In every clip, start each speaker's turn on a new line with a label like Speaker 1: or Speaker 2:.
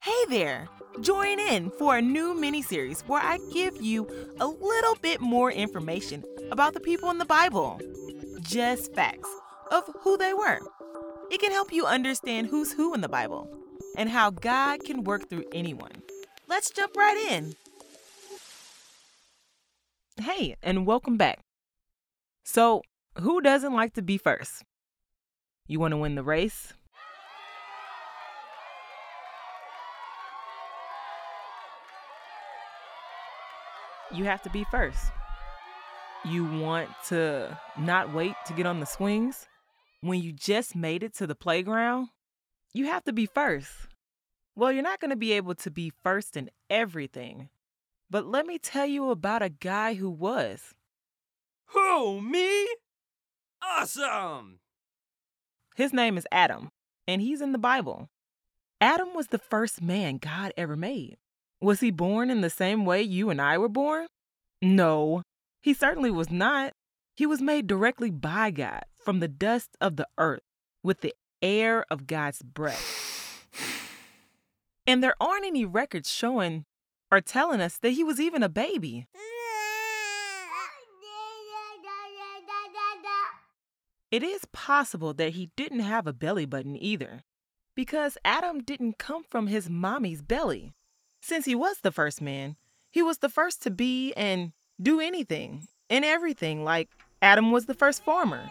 Speaker 1: Hey there! Join in for a new mini series where I give you a little bit more information about the people in the Bible. Just facts of who they were. It can help you understand who's who in the Bible and how God can work through anyone. Let's jump right in. Hey, and welcome back. So, who doesn't like to be first? You want to win the race? You have to be first. You want to not wait to get on the swings when you just made it to the playground? You have to be first. Well, you're not going to be able to be first in everything. But let me tell you about a guy who was.
Speaker 2: Who, me? Awesome!
Speaker 1: His name is Adam, and he's in the Bible. Adam was the first man God ever made. Was he born in the same way you and I were born? No, he certainly was not. He was made directly by God from the dust of the earth with the air of God's breath. And there aren't any records showing or telling us that he was even a baby. It is possible that he didn't have a belly button either, because Adam didn't come from his mommy's belly. Since he was the first man, he was the first to be and do anything and everything, like Adam was the first farmer.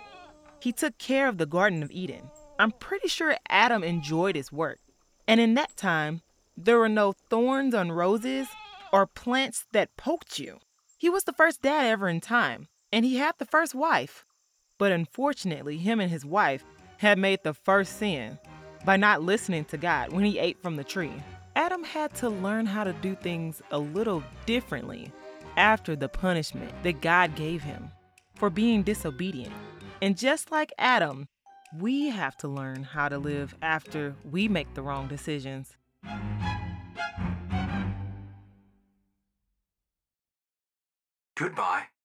Speaker 1: He took care of the Garden of Eden. I'm pretty sure Adam enjoyed his work. And in that time, there were no thorns on roses or plants that poked you. He was the first dad ever in time, and he had the first wife. But unfortunately, him and his wife had made the first sin by not listening to God when he ate from the tree. Adam had to learn how to do things a little differently after the punishment that God gave him for being disobedient. And just like Adam, we have to learn how to live after we make the wrong decisions.
Speaker 3: Goodbye.